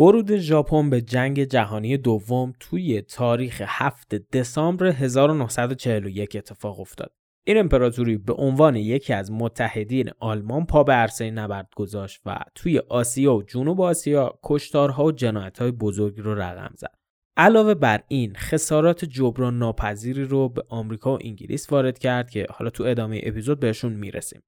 ورود ژاپن به جنگ جهانی دوم توی تاریخ 7 دسامبر 1941 اتفاق افتاد. این امپراتوری به عنوان یکی از متحدین آلمان پا به عرصه نبرد گذاشت و توی آسیا و جنوب آسیا کشتارها و جنایتهای بزرگی رو رقم زد. علاوه بر این خسارات جبران ناپذیری رو به آمریکا و انگلیس وارد کرد که حالا تو ادامه اپیزود بهشون می‌رسیم.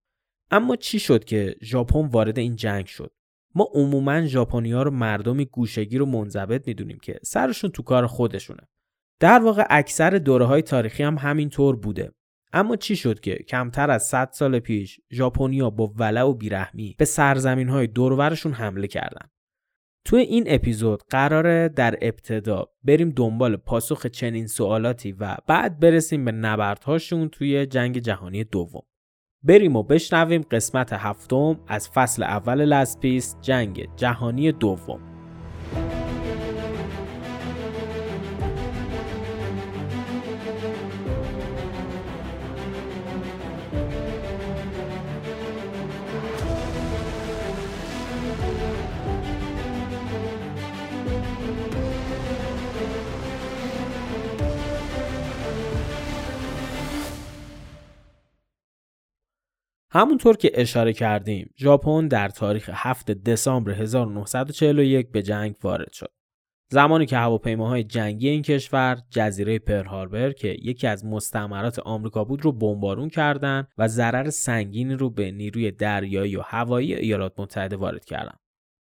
اما چی شد که ژاپن وارد این جنگ شد؟ ما عموما ژاپنیا رو مردمی گوشگیر و منضبط می‌دونیم که سرشون تو کار خودشونه. در واقع اکثر دوره های تاریخی هم همینطور بوده. اما چی شد که کمتر از 100 سال پیش ژاپنیا با ولع و بیرحمی به سرزمین های دورورشون حمله کردن. توی این اپیزود قراره در ابتدا بریم دنبال پاسخ چنین سوالاتی و بعد برسیم به نبردهاشون توی جنگ جهانی دوم. بریم و بشنویم قسمت هفتم از فصل اول لسپیس جنگ جهانی دوم. همونطور که اشاره کردیم ژاپن در تاریخ 7 دسامبر 1941 به جنگ وارد شد. زمانی که هواپیماهای جنگی این کشور جزیره پرل هاربر که یکی از مستعمرات آمریکا بود رو بمبارون کردند و ضرر سنگینی رو به نیروی دریایی و هوایی ایالات متحده وارد کردند.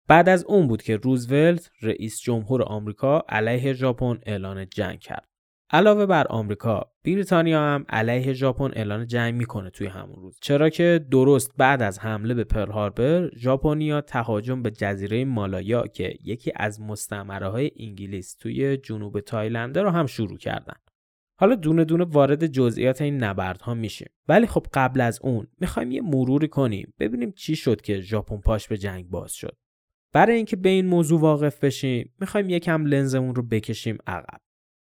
بعد از اون بود که روزولت رئیس جمهور آمریکا علیه ژاپن اعلان جنگ کرد. علاوه بر آمریکا بریتانیا هم علیه ژاپن اعلان جنگ می‌کنه توی همون روز. چرا که درست بعد از حمله به پرل هاربر ژاپنیا تهاجم به جزیره مالایا که یکی از مستعمره های انگلیس توی جنوب تایلند رو هم شروع کردن. حالا دونه دونه وارد جزئیات این نبردها میشیم. ولی خب قبل از اون می‌خوایم یه مروری کنیم ببینیم چی شد که ژاپن پاش به جنگ باز شد. برای اینکه به این موضوع واقف بشیم می‌خوایم یکم لنزمون رو بکشیم عقب.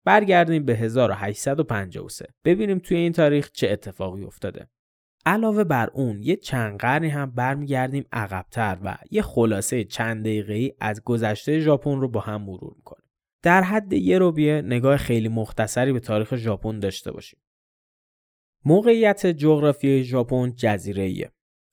برگردیم به 1853 ببینیم توی این تاریخ چه اتفاقی افتاده. علاوه بر اون یه چند قرنی هم برمیگردیم عقبتر و یه خلاصه چند دقیقه‌ای از گذشته ژاپن رو با هم مرور می‌کنیم. در حد یه روبیه نگاه خیلی مختصری به تاریخ ژاپن داشته باشیم. موقعیت جغرافیای ژاپن جزیره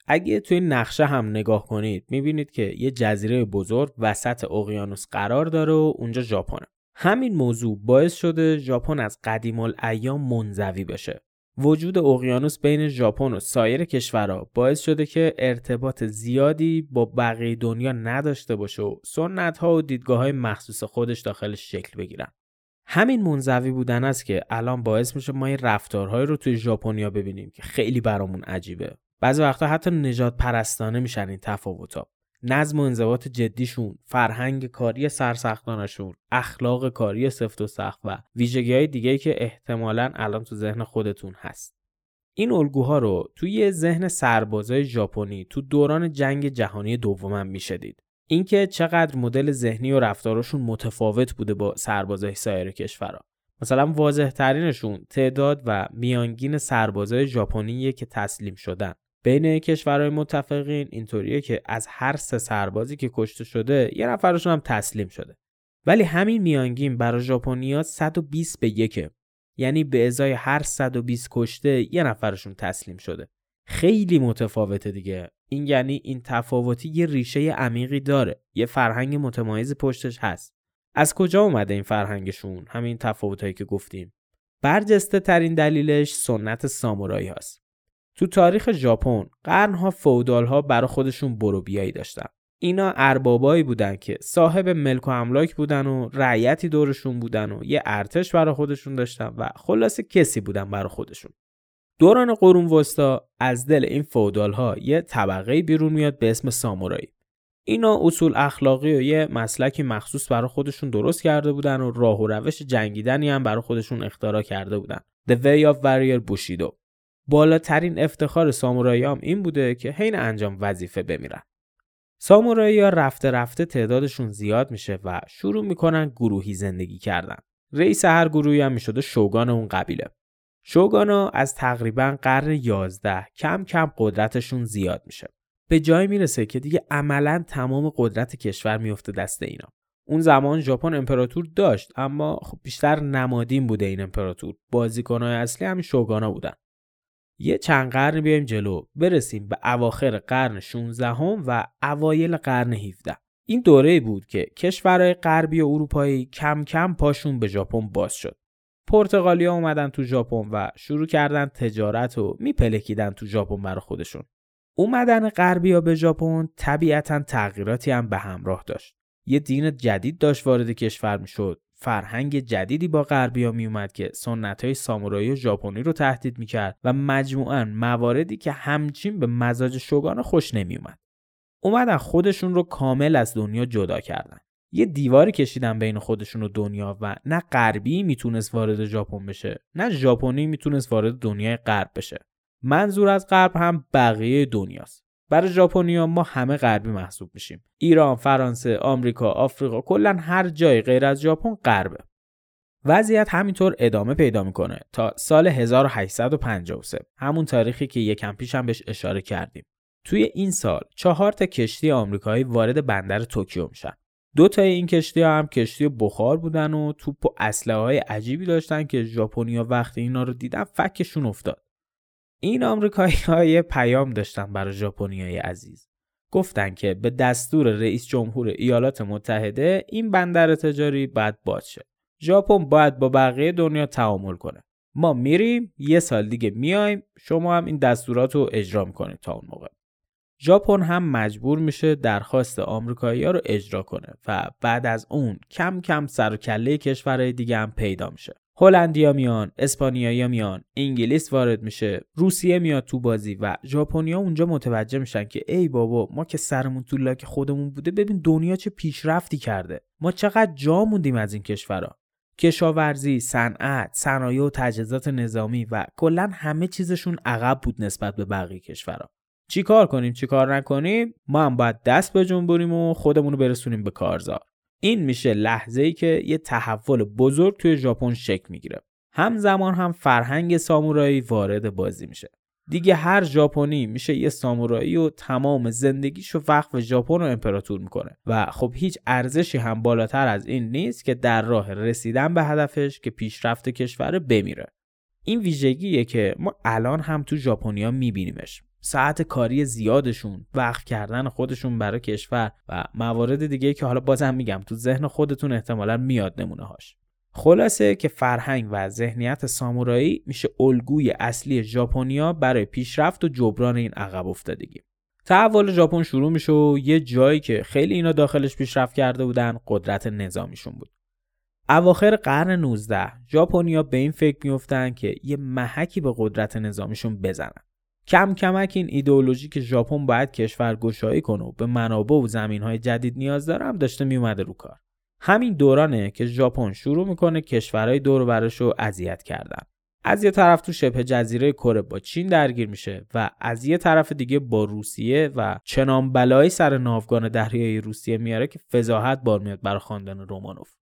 اگه توی نقشه هم نگاه کنید می‌بینید که یه جزیره بزرگ وسط اقیانوس قرار داره و اونجا ژاپنه. همین موضوع باعث شده ژاپن از قدیم الایام منزوی بشه. وجود اقیانوس بین ژاپن و سایر کشورها باعث شده که ارتباط زیادی با بقیه دنیا نداشته باشه و سنت ها و دیدگاه های مخصوص خودش داخلش شکل بگیرن. همین منزوی بودن است که الان باعث میشه ما این رفتارهایی رو توی ژاپنیا ببینیم که خیلی برامون عجیبه. بعضی وقتا حتی نجات پرستانه میشن این تفاوت‌ها. نظم و انضباط جدیشون، فرهنگ کاری سرسختانشون، اخلاق کاری سفت و سخت و ویژگی های دیگه که احتمالا الان تو ذهن خودتون هست. این الگوها رو توی ذهن سربازای ژاپنی تو دوران جنگ جهانی دومم می‌شدید. اینکه چقدر مدل ذهنی و رفتارشون متفاوت بوده با سربازای سایر کشورها. مثلا واضح ترینشون تعداد و میانگین سربازای ژاپنی که تسلیم شدن. بین کشورهای متفقین اینطوریه که از هر سه سربازی که کشته شده یه نفرشون هم تسلیم شده. ولی همین میانگین برای ژاپنیا 120 به یکه. یعنی به ازای هر 120 کشته یه نفرشون تسلیم شده. خیلی متفاوته دیگه. این یعنی این تفاوتی یه ریشه عمیقی داره. یه فرهنگ متمایز پشتش هست. از کجا اومده این فرهنگشون؟ همین تفاوتایی که گفتیم. برجسته ترین دلیلش سنت سامورایی هست تو تاریخ ژاپن قرنها فودال برای خودشون برو بیایی داشتن. اینا اربابایی بودن که صاحب ملک و املاک بودن و رعیتی دورشون بودن و یه ارتش برای خودشون داشتن و خلاصه کسی بودن برای خودشون. دوران قرون وسطا از دل این فودال ها یه طبقه بیرون میاد به اسم سامورایی. اینا اصول اخلاقی و یه مسلکی مخصوص برای خودشون درست کرده بودن و راه و روش جنگیدنی هم برای خودشون اختراع کرده بودن. The Way of Warrior Bushido. بالاترین افتخار سامورایی هم این بوده که حین انجام وظیفه بمیرن. سامورایی ها رفته رفته تعدادشون زیاد میشه و شروع می‌کنن گروهی زندگی کردن. رئیس هر گروهی هم می‌شده شوگان اون قبیله. شوگانا از تقریبا قرن 11 کم کم قدرتشون زیاد میشه. به جای می‌رسه که دیگه عملا تمام قدرت کشور میفته دست اینا. اون زمان ژاپن امپراتور داشت اما خب بیشتر نمادین بوده این امپراتور بازیکنهای اصلی همین شوگانا بودن یه چند قرن بیایم جلو برسیم به اواخر قرن 16 هم و اوایل قرن 17 این دوره بود که کشورهای غربی و اروپایی کم کم پاشون به ژاپن باز شد. پرتغالیا اومدن تو ژاپن و شروع کردن تجارت و میپلکیدن تو ژاپن برای خودشون. اومدن غربیا به ژاپن طبیعتا تغییراتی هم به همراه داشت. یه دین جدید داشت وارد کشور می‌شد. فرهنگ جدیدی با غربیا می اومد که سنت های سامورایی و ژاپنی رو تهدید می‌کرد و مجموعا مواردی که همچین به مزاج شوگان خوش نمی اومد. اومدن خودشون رو کامل از دنیا جدا کردن. یه دیواری کشیدن بین خودشون و دنیا و نه غربی می‌تونست وارد ژاپن بشه نه ژاپنی می‌تونست وارد دنیای غرب بشه. منظور از غرب هم بقیه دنیاست. برای ژاپنیا ما همه غربی محسوب میشیم. ایران فرانسه آمریکا آفریقا کلا هر جای غیر از ژاپن غربه. وضعیت همینطور ادامه پیدا می‌کنه تا سال 1853 همون تاریخی که یکم پیش هم بهش اشاره کردیم. توی این سال چهار تا کشتی آمریکایی وارد بندر توکیو میشن. دو تا این کشتی هم کشتی بخار بودن و توپ و اسلحه های عجیبی داشتن که ژاپنیا وقتی اینا رو دیدن فکشون افتاد. این آمریکایی های پیام داشتن برای ژاپنیای عزیز. گفتن که به دستور رئیس جمهور ایالات متحده این بندر تجاری باید باز شه. ژاپن باید با بقیه دنیا تعامل کنه. ما میریم یه سال دیگه میایم شما هم این دستورات رو اجرا می‌کنید تا اون موقع. ژاپن هم مجبور میشه درخواست آمریکایی ها رو اجرا کنه و بعد از اون کم کم سر و کله کشورهای دیگه هم پیدا میشه. هلندیا میان، اسپانیایی میان، انگلیس وارد میشه، روسیه میاد تو بازی و ژاپنیا اونجا متوجه میشن که ای بابا ما که سرمون تو لاک خودمون بوده ببین دنیا چه پیشرفتی کرده. ما چقدر جا موندیم از این کشورها. کشاورزی، صنعت، صنایع و تجهیزات نظامی و کلا همه چیزشون عقب بود نسبت به بقیه کشورها. چیکار کنیم چیکار نکنیم ما هم باید دست بجنبونیم و خودمون رو برسونیم به کارزار این میشه لحظه ای که یه تحول بزرگ توی ژاپن شکل می‌گیره. همزمان هم فرهنگ سامورایی وارد بازی میشه. دیگه هر ژاپنی میشه یه سامورایی و تمام زندگیشو وقف ژاپن و امپراتور می‌کنه. و خب هیچ ارزشی هم بالاتر از این نیست که در راه رسیدن به هدفش که پیشرفت کشور بمیره. این ویژگیه که ما الان هم تو ژاپنیا میبینیمش. ساعت کاری زیادشون وقت کردن خودشون برای کشور و موارد دیگه که حالا بازم میگم تو ذهن خودتون احتمالا میاد نمونه هاش. خلاصه که فرهنگ و ذهنیت سامورایی میشه الگوی اصلی ژاپنیا برای پیشرفت و جبران این عقب افتادگی. تحول ژاپن شروع میشه و یه جایی که خیلی اینا داخلش پیشرفت کرده بودن قدرت نظامیشون بود. اواخر قرن 19 ژاپنیا به این فکر میفتن که یه محکی به قدرت نظامیشون بزنن. کم کمک این ایدئولوژی که ژاپن باید کشور گشایی کنه و به منابع و زمین های جدید نیاز داره هم داشته میومده رو کار. همین دورانه که ژاپن شروع می‌کنه کشورهای دور برش رو اذیت کردن. از یه طرف تو شبه جزیره کره با چین درگیر میشه و از یه طرف دیگه با روسیه و چنان بلایی سر ناوگان دریایی روسیه میاره که فضاحت بار میاد برای خاندان رومانوف.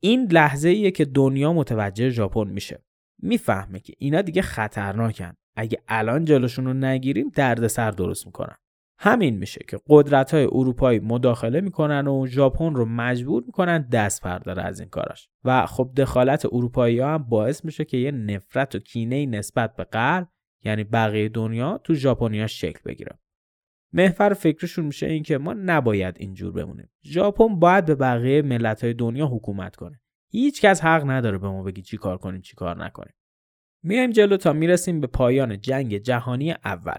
این لحظه ایه که دنیا متوجه ژاپن میشه. می‌فهمه که اینا دیگه خطرناکن. اگه الان جلوشون رو نگیریم دردسر درست می‌کنن. همین میشه که قدرت های اروپایی مداخله می‌کنن و ژاپن رو مجبور می‌کنن دست برداره از این کاراش. و خب دخالت اروپایی ها هم باعث میشه که یه نفرت و کینه نسبت به غرب یعنی بقیه دنیا تو ژاپنیا شکل بگیره. محور فکرشون میشه این که ما نباید اینجور بمونیم. ژاپن باید به بقیه ملت های دنیا حکومت کنه. هیچ کس حق نداره به ما بگی چی کار کنیم چی کار نکنیم. میایم جلو تا می‌رسیم به پایان جنگ جهانی اول.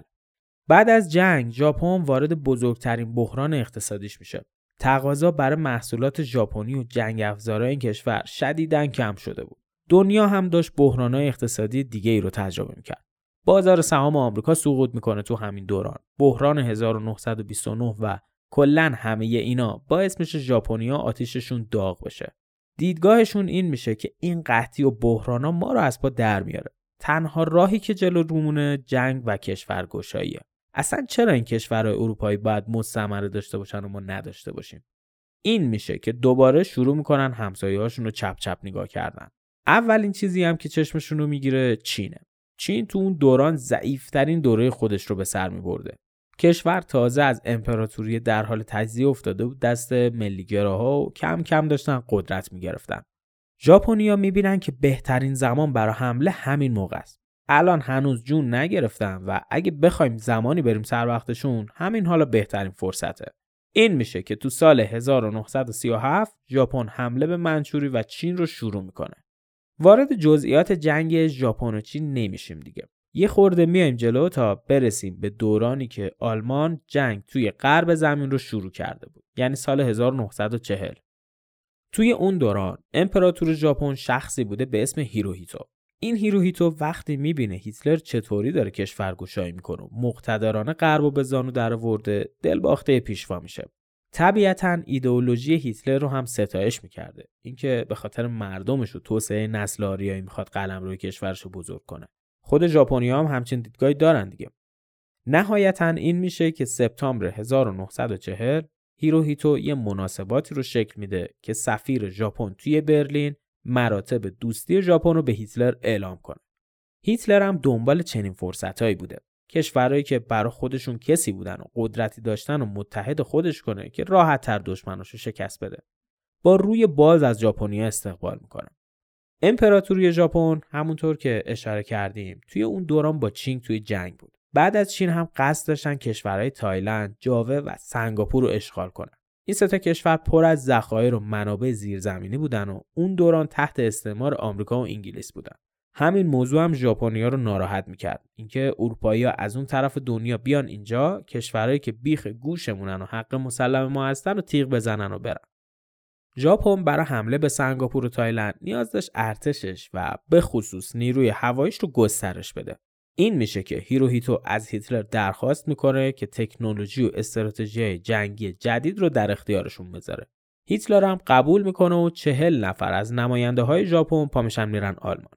بعد از جنگ ژاپن وارد بزرگترین بحران اقتصادیش میشه. تقاضا برای محصولات ژاپنی و جنگ افزارای این کشور شدیداً کم شده بود. دنیا هم داشت بحرانهای اقتصادی دیگه ای رو تجربه می‌کرد. بازار سهام آمریکا سقوط می‌کنه تو همین دوران. بحران 1929 و کلا همه اینا باعث میشه ژاپنیا آتیششون داغ بشه. دیدگاهشون این میشه که این قحطی و بحرانا ما رو از پا در میاره. تنها راهی که جلو رومونه جنگ و کشورگشاییه. اصلا چرا این کشورهای اروپایی باید مستعمره داشته باشن و ما نداشته باشیم؟ این میشه که دوباره شروع می‌کنن همسایه هاشون رو چپ چپ نگاه کردن. اولین چیزی هم که چشمشون رو می‌گیره چینه. چین تو اون دوران ضعیفترین دوره خودش رو به سر میبرده. کشور تازه از امپراتوری در حال تجزیه افتاده بود دست ملیگراها و کم کم داشتن قدرت می‌گرفتن. ژاپنیا می‌بینن که بهترین زمان برای حمله همین موقع است. الان هنوز جون نگرفتن و اگه بخوایم زمانی بریم سر وقتشون همین حالا بهترین فرصته. این میشه که تو سال 1937 ژاپن حمله به منچوری و چین رو شروع می‌کنه. وارد جزئیات جنگ ژاپن و چین نمیشیم دیگه. یه خورده میایم جلو تا برسیم به دورانی که آلمان جنگ توی غرب زمین رو شروع کرده بود یعنی سال 1940 توی اون دوران امپراتور ژاپن شخصی بوده به اسم هیروهیتو. این هیروهیتو وقتی می‌بینه هیتلر چطوری داره کشور گشایی می‌کنه مقتدرانه غرب و به زانو در اورده دل باخته پیشوا میشه. طبیعتا ایدئولوژی هیتلر رو هم ستایش می‌کرده. اینکه به خاطر مردمش و توسعه نسل آریایی می‌خواد قلمروی کشورش رو بزرگ کنه. خود ژاپنی هم همچین دیدگاهی دارن دیگه نهایتا این میشه که سپتامبر 1940 هیروهیتو یه مناسباتی رو شکل میده که سفیر ژاپن توی برلین مراتب دوستی ژاپن رو به هیتلر اعلام کنه. هیتلر هم دنبال چنین فرصتهایی بوده. کشورهایی که برای خودشون کسی بودن و قدرتی داشتن و متحد خودش کنه که راحت تر دشمناشو شکست بده. با روی باز از ژاپنیا استقبال می‌کنه. امپراتوری ژاپن همونطور که اشاره کردیم توی اون دوران با چین توی جنگ بود. بعد از چین هم قصد داشتن کشورهای تایلند، جاوه و سنگاپور رو اشغال کنن. این سه کشور پر از ذخایر و منابع زیرزمینی بودن و اون دوران تحت استعمار آمریکا و انگلیس بودن. همین موضوع هم ژاپنیا رو ناراحت می‌کرد اینکه اروپایی از اون طرف دنیا بیان اینجا کشورهایی که بیخ گوشمونن و حق مسلم ما هستن و تیغ بزنن و برن ژاپن برای حمله به سنگاپور و تایلند نیاز داشت ارتشش و به خصوص نیروی هواییش رو گسترش بده این میشه که هیروهیتو از هیتلر درخواست می‌کنه که تکنولوژی و استراتژی جنگی جدید رو در اختیارشون بذاره. هیتلر هم قبول می‌کنه و چهل نفر از نماینده های ژاپن پا میشن میرن آلمان.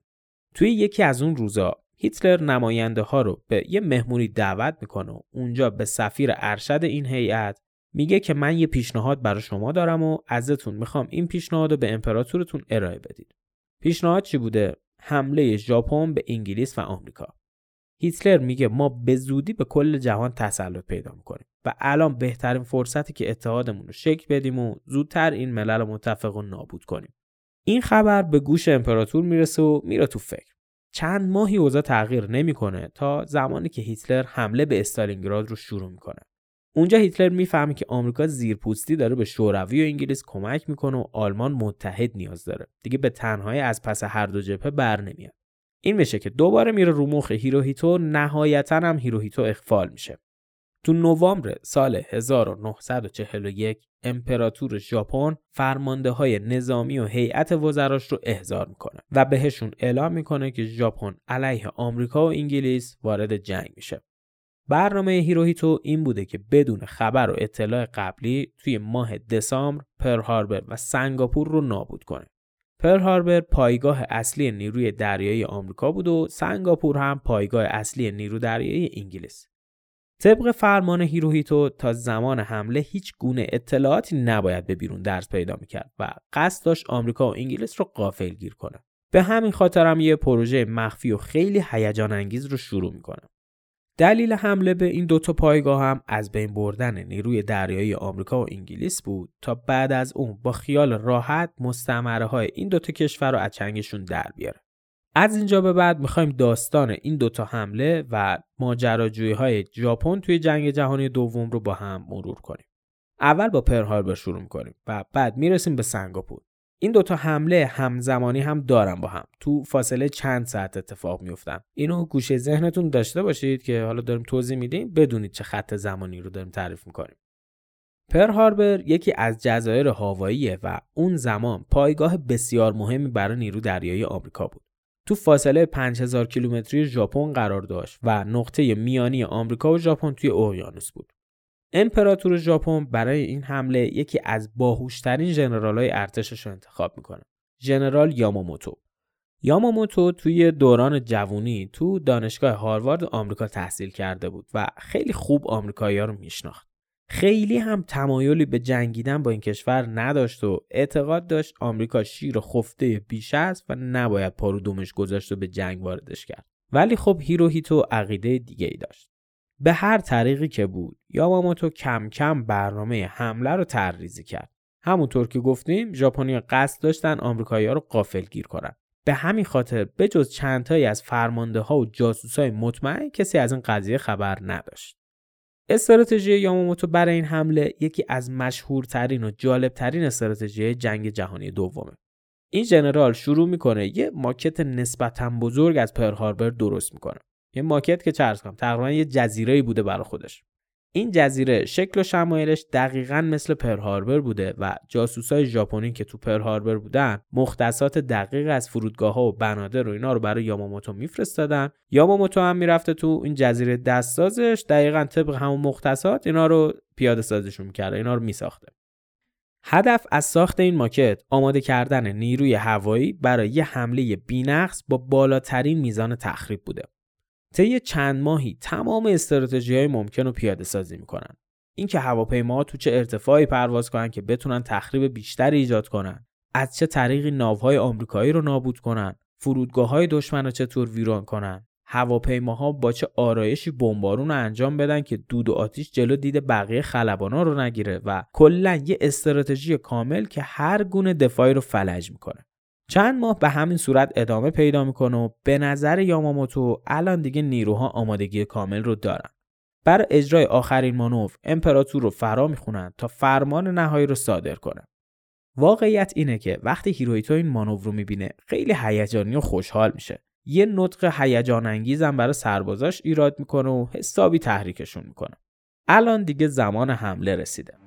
توی یکی از اون روزا هیتلر نماینده ها رو به یه مهمونی دعوت می‌کنه و اونجا به سفیر ارشد این هیئت میگه که من یه پیشنهاد برای شما دارم و ازتون می‌خوام این پیشنهاد رو به امپراتورتون ارائه بدید. پیشنهاد چی بوده؟ حمله ژاپن به انگلیس و آمریکا. هیتلر میگه ما به زودی به کل جهان تسلط پیدا می‌کنیم و الان بهترین فرصتی که اتحادمون رو شکل بدیم و زودتر این ملل متفق و نابود کنیم این خبر به گوش امپراتور می‌رسه و میره تو فکر چند ماهی اوضاع تغییر نمی‌کنه تا زمانی که هیتلر حمله به استالینگراد رو شروع می‌کنه اونجا هیتلر می‌فهمه که آمریکا زیرپوستی داره به شوروی و انگلیس کمک می‌کنه و آلمان متحد نیاز داره. دیگه به تنهایی از پس هر دو جبهه بر نمیاد. این میشه که دوباره میره رو مخ هیروهیتو نهایتا هم هیروهیتو اغفال میشه. تو نوامبر سال 1941 امپراتور ژاپن فرمانده های نظامی و هیئت وزراش رو احضار می‌کنه و بهشون اعلام می‌کنه که ژاپن علیه آمریکا و انگلیس وارد جنگ میشه. برنامه هیروهیتو این بوده که بدون خبر و اطلاع قبلی توی ماه دسامبر پرل هاربر و سنگاپور رو نابود کنه. پرل هاربر پایگاه اصلی نیروی دریایی آمریکا بود و سنگاپور هم پایگاه اصلی نیرو دریایی انگلیس. طبق فرمان هیروهیتو تا زمان حمله هیچ گونه اطلاعاتی نباید به بیرون درز پیدا می‌کرد و قصد داشت آمریکا و انگلیس رو غافلگیر کنه. به همین خاطر هم یه پروژه مخفی و خیلی هیجان انگیز رو شروع می‌کنه. دلیل حمله به این دوتا پایگاه هم از بین بردن نیروی دریایی آمریکا و انگلیس بود تا بعد از اون با خیال راحت مستعمره های این دوتا کشور رو از چنگشون در بیاره. از اینجا به بعد می‌خوایم داستان این دوتا حمله و ماجراجویی های ژاپن توی جنگ جهانی دوم رو با هم مرور کنیم. اول با پر هاربر شروع می‌کنیم و بعد می‌رسیم به سنگاپور. این دوتا حمله همزمانی هم دارن با هم. تو فاصله چند ساعت اتفاق میفتن اینو گوشه ذهنتون داشته باشید که حالا داریم توضیح میدیم بدونید چه خط زمانی رو داریم تعریف می‌کنیم. پر هاربر یکی از جزایر هاواییه و اون زمان پایگاه بسیار مهمی برای نیرو دریایی آمریکا بود. تو فاصله 5000 کیلومتری ژاپن قرار داشت و نقطه میانی آمریکا و ژاپن توی اقیانوس بود. امپراتور ژاپن برای این حمله یکی از باهوشترین ژنرالای ارتشش رو انتخاب می‌کنه. ژنرال یاماموتو. یاماموتو توی دوران جوونی تو دانشگاه هاروارد آمریکا تحصیل کرده بود و خیلی خوب آمریکایی‌ها رو میشناخت. خیلی هم تمایلی به جنگیدن با این کشور نداشت و اعتقاد داشت آمریکا شیر خفته بیش است و نباید پارو دومش گذاشت و به جنگ واردش کرد. ولی خب هیروهیتو عقیده دیگه ای داشت. به هر طریقی که بود یاماموتو کم کم برنامه حمله رو طرحریزی کرد همونطور که گفتیم ژاپنیا قصد داشتن آمریکایی‌ها رو گیر کنن به همین خاطر به جز چندتایی از فرمانده ها و جاسوس های مطمئن کسی از این قضیه خبر نداشت. استراتژی یاماموتو برای این حمله یکی از مشهورترین و جالبترین استراتژی جنگ جهانی دومه. این ژنرال شروع می‌کنه یه ماکت نسبتا بزرگ از پر هاربر درست می‌کنه. یه ماکت که چرس کنم. تقریبا یه جزیره بوده برای خودش. این جزیره شکل و شمایلش دقیقا مثل پر هاربر بوده و جاسوسای ژاپنی که تو پر هاربر بودن مختصات دقیق از فرودگاه ها و بنادر و اینا رو برای یاماموتو میفرستادن. یاماموتو هم می‌رفته تو این جزیره دستسازش دقیقا طبق همون مختصات اینا رو پیاده سازشون می‌کرده اینا رو میساخته. هدف از ساخت این ماکت آماده کردن نیروی هوایی برای یه حمله بینقص با بالاترین میزان تخریب بوده. طی چند ماهی تمام استراتژی های ممکن رو پیاده سازی می‌کنن. اینکه هواپیماها تو چه ارتفاعی پرواز کنن که بتونن تخریب بیشتری ایجاد کنن از چه طریقی ناوهای آمریکایی رو نابود کنن فرودگاه های دشمن رو چطور ویران کنن هواپیماها با چه آرایشی بمبارون رو انجام بدن که دود و آتیش جلو دید بقیه خلبانا رو نگیره و کلا یه استراتژی کامل که هر گونه دفاعی رو فلج می‌کنه. چند ماه به همین صورت ادامه پیدا می‌کنه و به نظر یاماموتو الان دیگه نیروها آمادگی کامل رو دارن. برای اجرای آخرین مانور امپراتور رو فرا می‌خونن تا فرمان نهایی رو صادر کنه. واقعیت اینه که وقتی هیرویتو این مانور رو می‌بینه خیلی هیجانی و خوشحال میشه. یه نطق هیجان انگیزم برای سربازاش ایراد می‌کنه و حسابی تحریکشون می‌کنه. الان دیگه زمان حمله رسیده.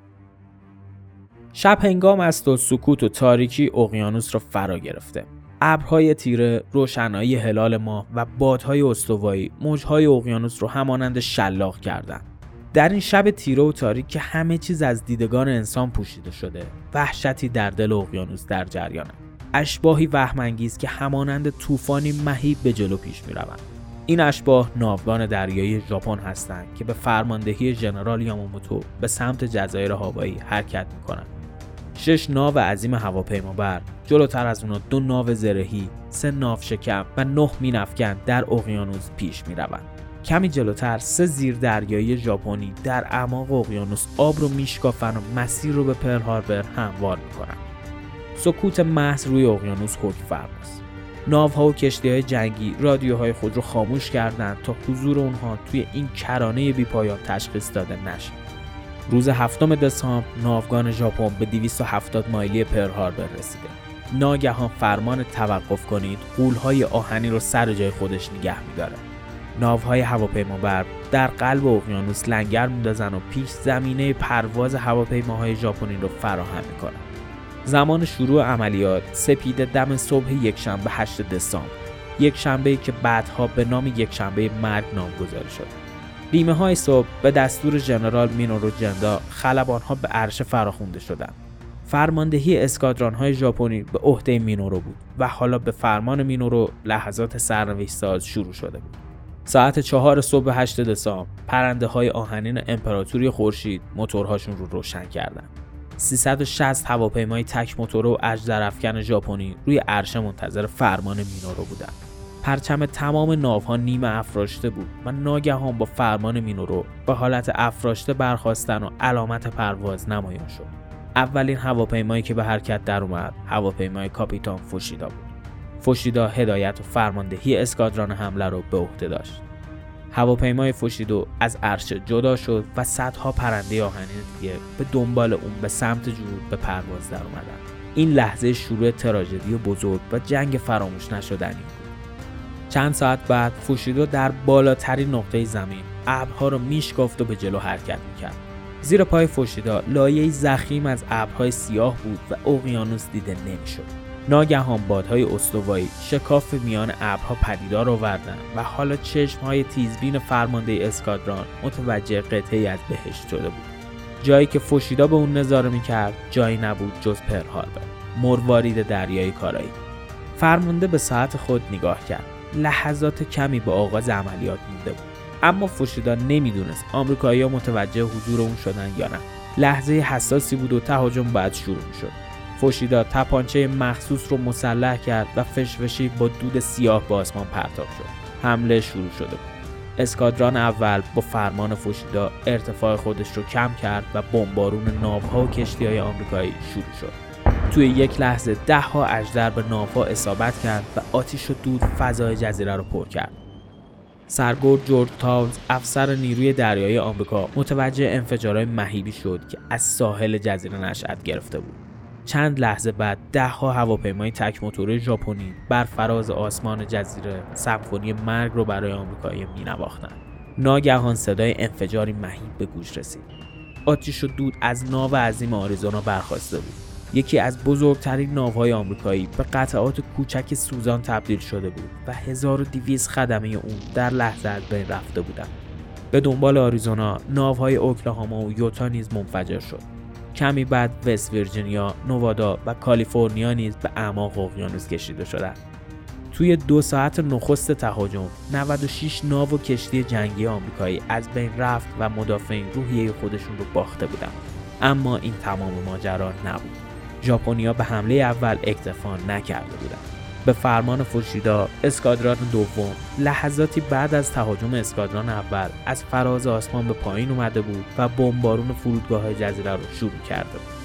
شب هنگام است و سکوت و تاریکی اقیانوس را فرا گرفته. ابرهای تیره روشنایی هلال ماه و بادهای استوایی موجهای اقیانوس رو همانند شلاق کردند. در این شب تیره و تاریک که همه چیز از دیدگان انسان پوشیده شده وحشتی در دل اقیانوس در جریانه. اشباهی وهمانگیز که همانند طوفانی مهیب به جلو پیش می‌روند. این اشباه ناوگان دریایی ژاپن هستند که به فرماندهی ژنرال یاماموتو به سمت جزایر هاوایی حرکت می‌کنند. شش ناو عظیم هواپیمابر جلوتر از اونا دو ناو زرهی سه ناو شکم و نه مینفکن در اقیانوس پیش می‌روند. کمی جلوتر سه زیر دریایی ژاپنی در اعماق اقیانوس آب رو میشکافن و مسیر رو به پرل هاربر هموار می‌کنن. سکوت محض روی اقیانوس حکم فرماست ناوها و کشتی های جنگی رادیوهای خود رو خاموش کردند تا حضور اونها توی این کرانه بیپایان تشخیص داده نشه. روز هفتم دسامبر ناوگان ژاپن به 270 مایلی پرل هاربر رسیده ناگهان فرمان توقف کنید قولهای آهنی رو سر جای خودش نگه میداره. ناوهای هواپیمابر در قلب اقیانوس لنگر میندازن و پیش زمینه پرواز هواپیماهای ژاپنی رو فراهم می‌کنن. زمان شروع عملیات سپیده دم صبح یکشنبه 8 دسامبر یک شنبه که بعدها به نام یک شنبه مرگ نامگذاری شد بیمه های صبح به دستور ژنرال مینورو جندا خلبان ها به عرشه فراخونده شدند. فرماندهی اسکادران های ژاپنی به عهده مینورو بود و حالا به فرمان مینورو لحظات سرنوشت ساز شروع شده بود. ساعت چهار صبح 8 دسامبر پرنده های آهنین امپراتوری خورشید موتورهاشون رو روشن کردند. 360 هواپیمای تک موتور و اجدرافکن ژاپنی روی عرشه منتظر فرمان مینورو بودند. پرچم تمام ناوها نیمه افراشته بود و ناگهان با فرمان مینورو به حالت افراشته برخواستن و علامت پرواز نمایان شد. اولین هواپیمایی که به حرکت در اومد هواپیمای کاپیتان فوشیدا بود. فوشیدا هدایت و فرماندهی اسکادران حمله رو به عهده داشت. هواپیمای فوشیدو از عرشه جدا شد و صدها پرنده آهنین دیگه به دنبال اون به سمت جنوب به پرواز در اومدن. این لحظه شروع تراژدی بزرگ و جنگ فراموش نشدنی چند ساعت بعد فوشیدو در بالاترین نقطه زمین. ابرها رو میشکافت و به جلو حرکت می‌کرد. زیر پای فوشیدا لایه زخیم از ابرهای سیاه بود و اقیانوس دیده نمی‌شد. ناگهان بادهای استوایی شکاف میان ابرها پدیدار آوردند و حالا چشمهای تیزبین فرمانده اسکادران متوجه قطعی از بهشت شده بود. جایی که فوشیدا به اون نظاره می‌کرد جایی نبود جز پرهاربر. مروارید دریای کارایی. فرمانده به ساعت خود نگاه کرد. لحظات کمی به آغاز عملیات مونده بود. اما فوشیدا نمی‌دونست آمریکایی‌ها متوجه حضور اون شدن یا نه. لحظه حساسی بود و تهاجم بعد شروع شد فوشیدا تپانچه مخصوص رو مسلح کرد و فشفشی با دود سیاه به آسمان پرتاب شد. حمله شروع شده بود. اسکادران اول با فرمان فوشیدا ارتفاع خودش رو کم کرد و بمبارون ناوها و کشتی های آمریکایی شروع شد. توی یک لحظه ده ها اجدر به ناوها اصابت کرد و آتیش و دود فضای جزیره رو پر کرد. سرگرد جورج تاونز افسر نیروی دریایی آمریکا متوجه انفجارهای مهیبی شد که از ساحل جزیره نشأت گرفته بود. چند لحظه بعد ده ها هواپیمای تک موتور ژاپنی بر فراز آسمان جزیره سمفونی مرگ رو برای آمریکایی مینواختند. ناگهان صدای انفجاری مهیب به گوش رسید. آتیش و دود از ناو عظیم آریزونا برخواسته بود. یکی از بزرگترین ناوهای آمریکایی به قطعات کوچک سوزان تبدیل شده بود و 1200 خدمه اون در لحظه از بین رفته بودند. به دنبال آریزونا ناوهای اوکلاهاما و یوتا نیز منفجر شد. کمی بعد وست ویرجینیا، نوادا و کالیفرنیا نیز به اعماق اقیانوس کشیده شدند. توی دو ساعت نخست تهاجم 96 ناو و کشتی جنگی آمریکایی از بین رفت و مدافعین روحیه خودشون رو باخته بودند. اما این تمام ماجرا نبود. ژاپنیا به حمله اول اکتفا نکرده بودند. به فرمان فوشیدا اسکادران دوم لحظاتی بعد از تهاجم اسکادران اول از فراز آسمان به پایین اومده بود و بمبارون فرودگاه جزیره رو شروع کرده بود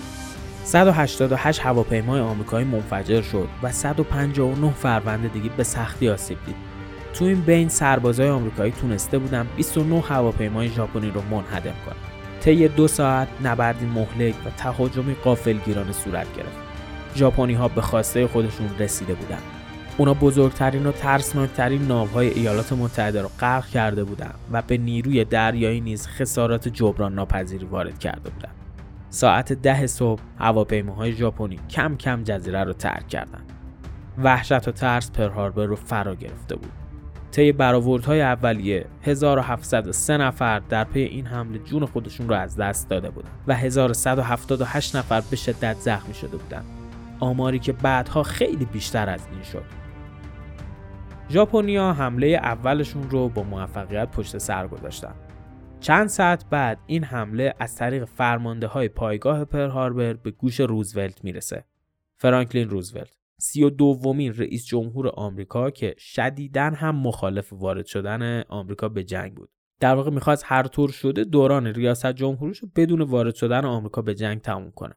188 هواپیمای آمریکایی منفجر شد و 159 فروند دیگه به سختی آسیب دید. تو این بین سربازای آمریکایی تونسته بودن 29 هواپیمای ژاپنی رو منهدم کنند. طی دو ساعت نبردی مهلک و تهاجمی قافلگیرانه صورت گرفت. ژاپنی ها به خواسته خودشون رسیده بودن اونا بزرگترین و ترسناکترین ناوهای ایالات متحده رو غرق کرده بودند و به نیروی دریایی نیز خسارات جبران ناپذیری وارد کرده بودند. ساعت ده صبح هواپیماهای ژاپنی کم کم جزیره رو ترک کردند. وحشت و ترس پرهاربر رو فرا گرفته بود. طی برآوردهای اولیه 1703 نفر در پی این حمله جون خودشون رو از دست داده بودند و 1178 نفر به شدت زخمی شده بودند. آماری که بعدها خیلی بیشتر از این شد. ژاپنیا حمله اولشون رو با موفقیت پشت سر گذاشتن. چند ساعت بعد این حمله از طریق فرمانده های پایگاه پر هاربر به گوش روزولت می‌رسه. فرانکلین روزولت سی و دومین رئیس جمهور آمریکا که شدیدن هم مخالف وارد شدن آمریکا به جنگ بود. در واقع می‌خواست هر طور شده دوران ریاست جمهوریش رو بدون وارد شدن آمریکا به جنگ تموم کنه.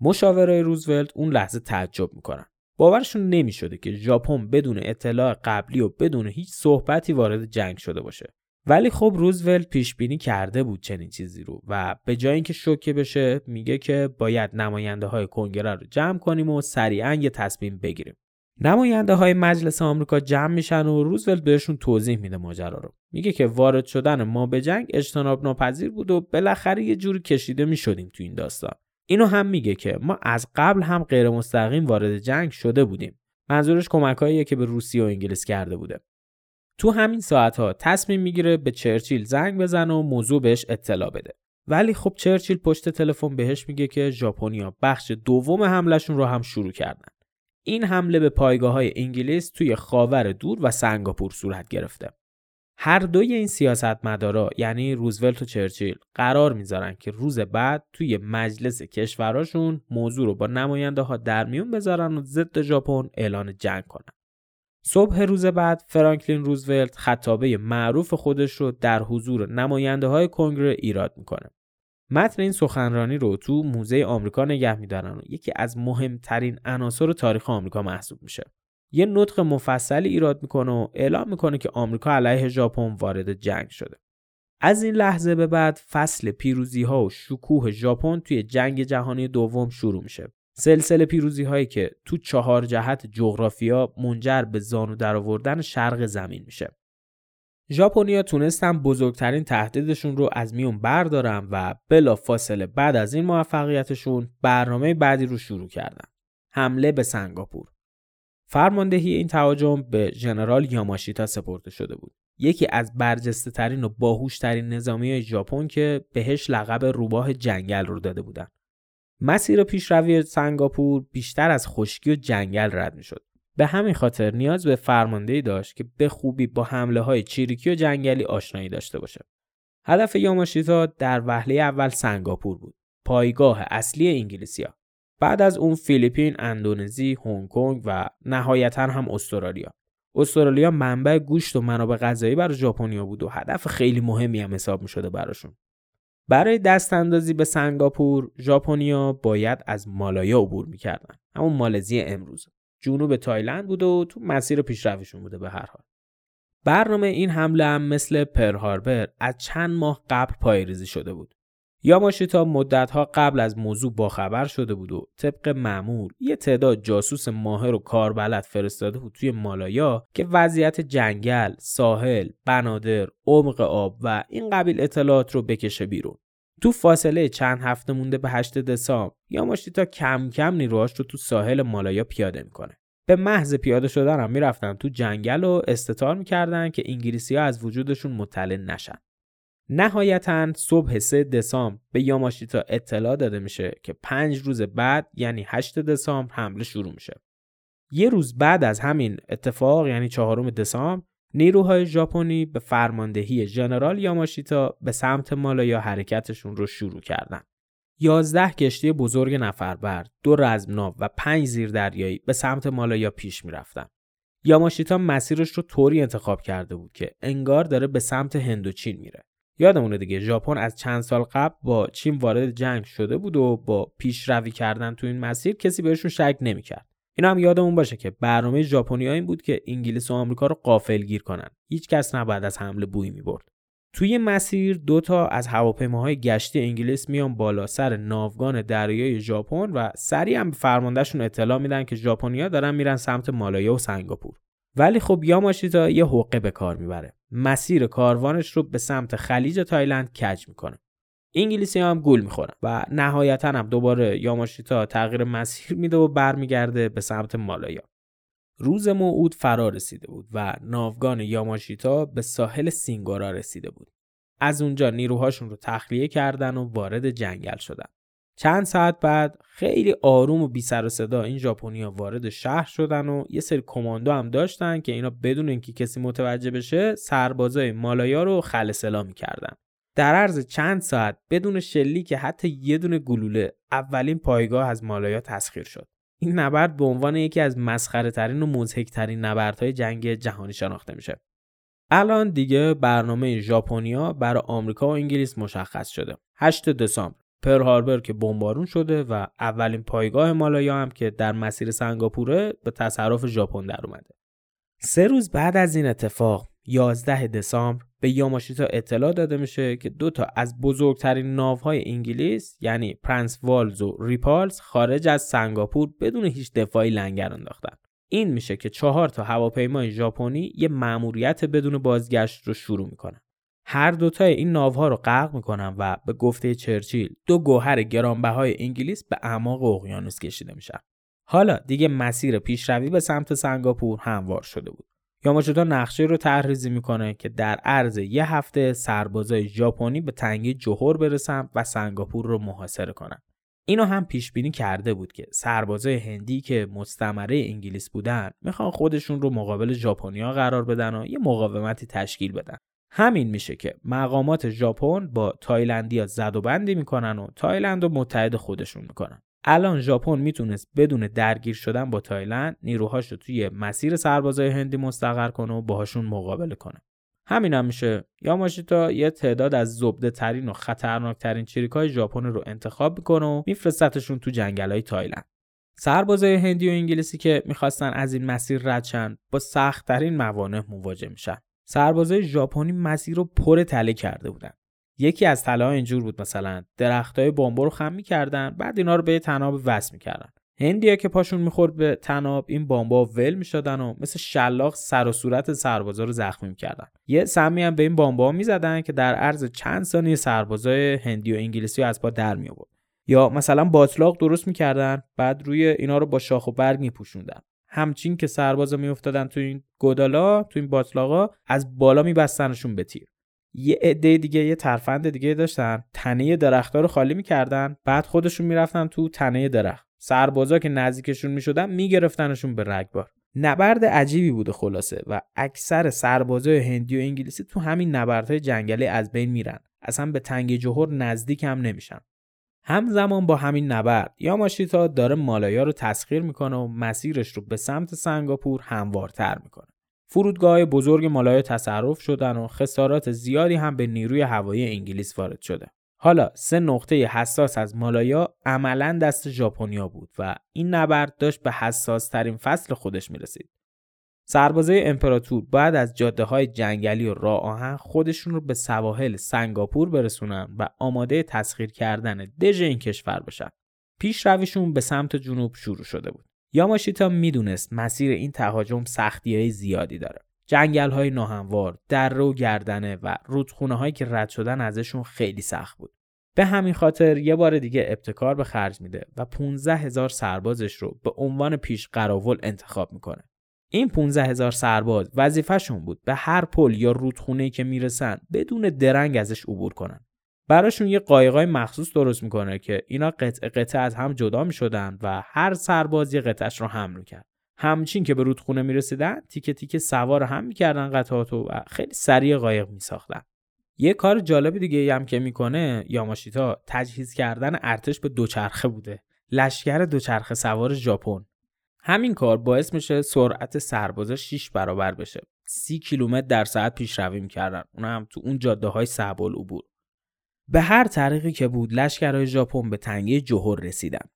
مشاورای روزولت اون لحظه تعجب می‌کنن. باورشون نمی‌شده که ژاپن بدون اطلاع قبلی و بدون هیچ صحبتی وارد جنگ شده باشه. ولی خب روزولت پیش بینی کرده بود چنین چیزی رو و به جای اینکه شوکه بشه میگه که باید نماینده های کنگره رو جمع کنیم و سریعا یه تصمیم بگیریم. نماینده های مجلس آمریکا جمع میشن و روزولت بهشون توضیح میده ماجرا رو. میگه که وارد شدن ما به جنگ اجتناب ناپذیر بود و بالاخره یه جوری کشیده می‌شدیم تو این داستان. اینو هم میگه که ما از قبل هم غیر مستقیم وارد جنگ شده بودیم. منظورش کمکهایی که به روسیه و انگلیس کرده بوده. تو همین ساعت ها تصمیم می‌گیره به چرچیل زنگ بزنه و موضوع بهش اطلاع بده. ولی خب چرچیل پشت تلفن بهش میگه که ژاپنیا بخش دوم حملهشون رو هم شروع کردن. این حمله به پایگاه های انگلیس توی خاور دور و سنگاپور صورت گرفته. هر دوی این سیاستمدارا یعنی روزولت و چرچیل قرار می‌ذارن که روز بعد توی مجلس کشوراشون موضوع رو با نماینده ها در میون بذارن و ضد ژاپن اعلان جنگ کنن. صبح روز بعد فرانکلین روزولت خطابه معروف خودش رو در حضور نماینده های کنگره ایراد می‌کنه. متن این سخنرانی رو تو موزه آمریکا نگه میدارن و یکی از مهمترین عناصر تاریخ آمریکا محسوب میشه. یه نطق مفصلی ایراد می‌کنه و اعلام می‌کنه که آمریکا علیه ژاپن وارد جنگ شده. از این لحظه به بعد فصل پیروزی ها و شکوه ژاپن توی جنگ جهانی دوم شروع میشه. سلسله پیروزی هایی که تو چهار جهت جغرافیا منجر به زانو درآوردن شرق زمین میشه. ژاپنیا تونستن بزرگترین تهدیدشون رو از میون بردارن و بلا فاصله بعد از این موفقیتشون برنامه بعدی رو شروع کردن. حمله به سنگاپور. فرماندهی این تهاجم به ژنرال یاماشیتا سپرده شده بود. یکی از برجسته ترین و باهوش ترین نظامی ژاپن که بهش لقب روباه جنگل رو داده بودن. مسیر پیشروی سنگاپور بیشتر از خشکی و جنگل رد می شد. به همین خاطر نیاز به فرماندهی داشت که به خوبی با حمله های چیریکی و جنگلی آشنایی داشته باشه. هدف یاماشیتا در وهله اول سنگاپور بود. پایگاه اصلی انگلیسیا. بعد از اون فیلیپین، اندونزی، هنگ کنگ و نهایتا هم استرالیا. استرالیا منبع گوشت و منابع غذایی برای ژاپنیا بود و هدف خیلی مهمی هم حساب می شده براشون. برای دست اندازی به سنگاپور ژاپنیا باید از مالایا عبور می‌کردن. همون مالزی امروز. جنوب تایلند بود و تو مسیر پیشرویشون بوده به هر حال. برنامه این حمله هم مثل پر هاربر از چند ماه قبل پایریزی شده بود. یاماشیتا مدتها قبل از موضوع باخبر شده بود و طبق معمول یه تعداد جاسوس ماهر و کاربلد فرستاده بود توی مالایا که وضعیت جنگل، ساحل، بنادر، عمق آب و این قبیل اطلاعات رو بکشه بیرون. تو فاصله چند هفته مونده به 8 دسامبر یاماشیتا کم کم نیروهاش رو تو ساحل مالایا پیاده می‌کنه. به محض پیاده شدن هم می‌رفتن تو جنگل و استطار می‌کردن که انگلیسی ها از وجودشون مطلع نشن. نهایتا صبح 3 دسامبر به یاماشیتا اطلاع داده میشه که پنج روز بعد یعنی 8 دسامبر حمله شروع میشه. یه روز بعد از همین اتفاق یعنی چهارم دسامبر نیروهای ژاپنی به فرماندهی ژنرال یاماشیتا به سمت مالایا حرکتشون رو شروع کردن. 11 کشتی بزرگ نفربر، دو رزمناو و پنج زیردریایی به سمت مالایا پیش می‌رفتن. یاماشیتا مسیرش رو طوری انتخاب کرده بود که انگار داره به سمت هندوچین میره. یادمونه دیگه ژاپن از چند سال قبل با چین وارد جنگ شده بود و با پیشروی کردن تو این مسیر کسی بهشون شک نمی‌کرد. اینا هم یادمون باشه که برنامه ژاپنیا این بود که انگلیس و آمریکا رو قافلگیر کنن. هیچ کس نباید از حمله بوی می‌برد. توی مسیر دو تا از هواپیماهای گشتی انگلیس میان بالا سر ناوگان دریای ژاپن و سریع هم به فرماندهشون اطلاع میدن که ژاپنیا دارن میرن سمت مالایا و سنگاپور. ولی خب یاماشیتا یه حقه به کار می‌بره. مسیر کاروانش رو به سمت خلیج تایلند کج می‌کنه. انگلیسی هم گول می‌خورن و نهایتا هم دوباره یاماشیتا تغییر مسیر میده و برمیگرده به سمت مالایا. روز موعود فرا رسیده بود و ناوگان یاماشیتا به ساحل سینگورا رسیده بود. از اونجا نیروهاشون رو تخلیه کردن و وارد جنگل شدن. چند ساعت بعد خیلی آروم و بی سر و صدا این ژاپنیا وارد شهر شدن و یه سری کماندو هم داشتن که اینا بدون اینکه کسی متوجه بشه سربازای مالایا رو خلسلا می‌کردن. در عرض چند ساعت بدون شلیک حتی یه دونه گلوله اولین پایگاه از مالایا تسخیر شد. این نبرد به عنوان یکی از مسخره ترین و مضحک ترین نبردهای جنگ جهانی شناخته میشه. الان دیگه برنامه ژاپنیا برای آمریکا و انگلیس مشخص شده. 8 دسامبر پرل هاربر که بمبارون شده و اولین پایگاه مالایا هم که در مسیر سنگاپوره به تصرف ژاپن در اومده. سه روز بعد از این اتفاق 11 دسامبر به یاماشیتا اطلاع داده میشه که دو تا از بزرگترین ناوهای انگلیس یعنی پرنس ولز و ریپالز خارج از سنگاپور بدون هیچ دفاعی لنگر انداختن. این میشه که چهار تا هواپیمای ژاپنی یه مأموریت بدون بازگشت رو شروع می‌کنن. هر دوتای این ناوها رو غرق می‌کنن و به گفته چرچیل دو گوهر گرانبهای انگلیس به اعماق اقیانوس کشیده میشن. حالا دیگه مسیر پیشروی به سمت سنگاپور هموار شده بود. یاماشیتا نقشه رو طرحریزی می‌کنه که در عرض یه هفته سربازای ژاپنی به تنگه جوهر برسن و سنگاپور رو محاصره کنن. اینو هم پیش بینی کرده بود که سربازای هندی که مستعمره انگلیس بودن می‌خوان خودشون رو مقابل ژاپنیا قرار بدن و یه مقاومتی تشکیل بدن. همین میشه که مقامات ژاپن با تایلندیا زد و بندی می‌کنن و تایلند رو متحد خودشون می‌کنن. الان ژاپن می‌تونست بدون درگیر شدن با تایلند نیروهاش رو توی مسیر سربازای هندی مستقر کنه و باهاشون مقابله کنه. همین هم میشه یاماشیتا یه تعداد از زبده ترین و خطرناک ترین چریکای ژاپن رو انتخاب می‌کنه و میفرستتشون تو جنگل های تایلند. سربازای هندی و انگلیسی که می‌خواستن از این مسیر رد با سختترین موانع مواجه میشن. سربازای ژاپنی مسیر رو پر تله کرده بودن. یکی از تله اینجور بود مثلا درختای بامبو رو خم می‌کردن بعد اینا رو به تناب وصل می‌کردن. هندیا که پاشون می‌خورد به تناب این بامبا ول می‌شدن و مثل شلاق سر و صورت سربازا رو زخمی می‌کردن. یه سمی هم به این بامبا می‌زدن که در عرض چند ثانیه سربازای هندی و انگلیسی از پا در می آورد یا مثلا باطلاق درست می‌کردن بعد روی اینا رو با شاخ و برگ میپوشوندن. همچین که سربازا میافتادن تو این گودالا تو این باطلاقا از بالا میبستنشون به تیر. یه عده دیگه یه ترفند دیگه داشتن تنه درختها رو خالی می‌کردن بعد خودشون می‌رفتن تو تنه درخت. سربازا که نزدیکشون می‌شدن میگرفتنشون به رگبار. نبرد عجیبی بوده خلاصه و اکثر سربازای هندی و انگلیسی تو همین نبردهای جنگلی از بین میرن. اصلا به تنگ جوهر نزدیک هم نمیشن. همزمان با همین نبرد یاماشیتا داره مالایا رو تسخیر می‌کنه و مسیرش رو به سمت سنگاپور هموارتر می‌کنه فرودگاه بزرگ مالای تصرف شدن و خسارات زیادی هم به نیروی هوایی انگلیس وارد شده. حالا سه نقطه حساس از مالایا عملا دست ژاپنیا بود و این نبرد داشت به حساس ترین فصل خودش می رسید. سربازای امپراتور باید از جاده های جنگلی و راه آهن خودشون رو به سواحل سنگاپور برسونن و آماده تسخیر کردن دژ این کشور بشن. رویشون به سمت جنوب شروع شده بود. یاماشیتا می‌دونست مسیر این تهاجم سختی های زیادی داره. جنگل های ناهموار، در و گردنه و رودخونه هایی که رد شدن ازشون خیلی سخت بود. به همین خاطر یه بار دیگه ابتکار به خرج میده و 15 هزار سربازش رو به عنوان پیش قراول انتخاب می‌کنه. این 15 هزار سرباز وظیفهشون بود به هر پل یا رودخونه که می‌رسن بدون درنگ ازش عبور کنن. براشون یه قایقای مخصوص درست می‌کنه که اینا قطعه قطعه از هم جدا می‌شدن و هر سرباز یه قطعش رو حمل می‌کرد. همچین که به رودخونه می‌رسیدن تیکه تیکه سوار هم می‌کردن قطعاتو و خیلی سریع قایق میساختن. یه کار جالب دیگه هم که می‌کنه یاماشیتا تجهیز کردن ارتش به دوچرخه بوده. لشکر دوچرخه سوار ژاپن همین کار باعث میشه سرعت سربازا 6 برابر بشه. 30 کیلومتر در ساعت پیشروی می‌کردن. اون هم تو اون جاده های صعب العبور به هر طریقی که بود لشکرهای ژاپن به تنگه جوهر رسیدن.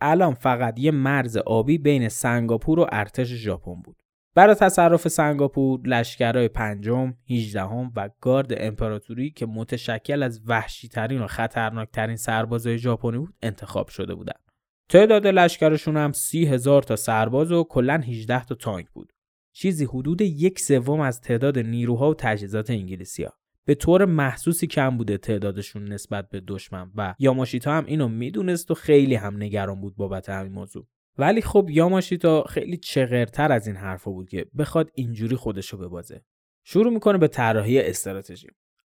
الان فقط یه مرز آبی بین سنگاپور و ارتش ژاپن بود. برای تصرف سنگاپور لشکرهای پنجم، هیچدهم و گارد امپراتوری که متشکل از وحشیترین و خطرناکترین سربازهای ژاپنی بود انتخاب شده بودند. تعداد لشکرشون هم سی هزار تا سرباز و کلا 18 تا تانک بود. چیزی حدود یک سوم از تعداد نیروها و تجهیزات انگلیسیا. به طور محسوسی کم بوده تعدادشون نسبت به دشمن و یاماشیتا هم اینو می‌دونست و خیلی هم نگران بود بابت همین موضوع. ولی خب یاماشیتا خیلی چغرتر از این حرفا بود که بخواد اینجوری خودشو ببازه. شروع می‌کنه به طراحی استراتژی.